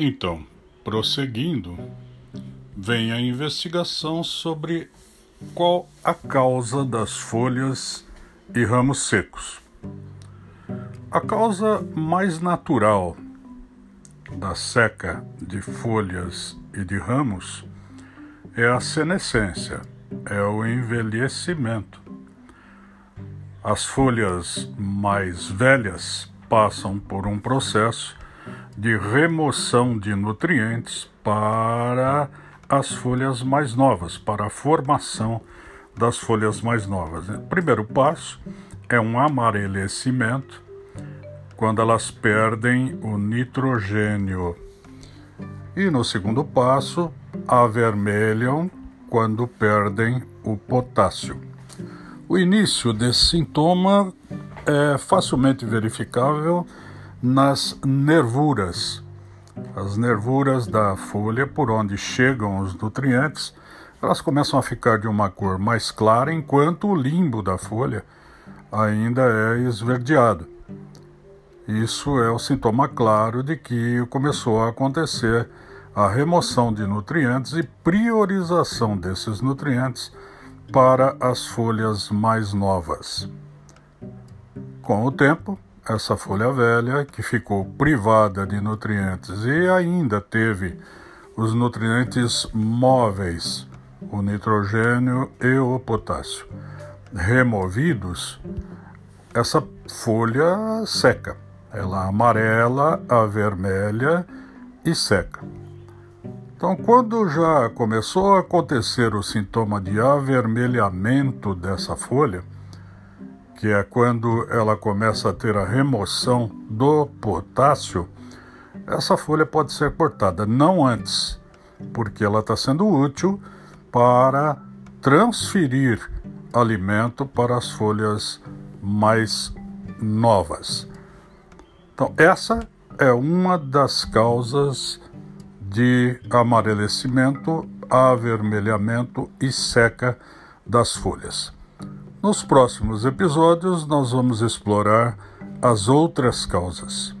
Então, prosseguindo, vem a investigação sobre qual a causa das folhas e ramos secos. A causa mais natural da seca de folhas e de ramos é a senescência, é o envelhecimento. As folhas mais velhas passam por um processo de remoção de nutrientes para as folhas mais novas, para a formação das folhas mais novas. O primeiro passo é um amarelecimento, quando elas perdem o nitrogênio. E no segundo passo, avermelham quando perdem o potássio. O início desse sintoma é facilmente verificável nas nervuras. As nervuras da folha por onde chegam os nutrientes, elas começam a ficar de uma cor mais clara, enquanto o limbo da folha ainda é esverdeado. Isso é o sintoma claro de que começou a acontecer a remoção de nutrientes e priorização desses nutrientes para as folhas mais novas. Com o tempo, essa folha velha, que ficou privada de nutrientes e ainda teve os nutrientes móveis, o nitrogênio e o potássio, removidos, essa folha seca. Ela amarela, avermelha e seca. Então, quando já começou a acontecer o sintoma de avermelhamento dessa folha, que é quando ela começa a ter a remoção do potássio, essa folha pode ser cortada, não antes, porque ela está sendo útil para transferir alimento para as folhas mais novas. Então, essa é uma das causas de amarelecimento, avermelhamento e seca das folhas. Nos próximos episódios, nós vamos explorar as outras causas.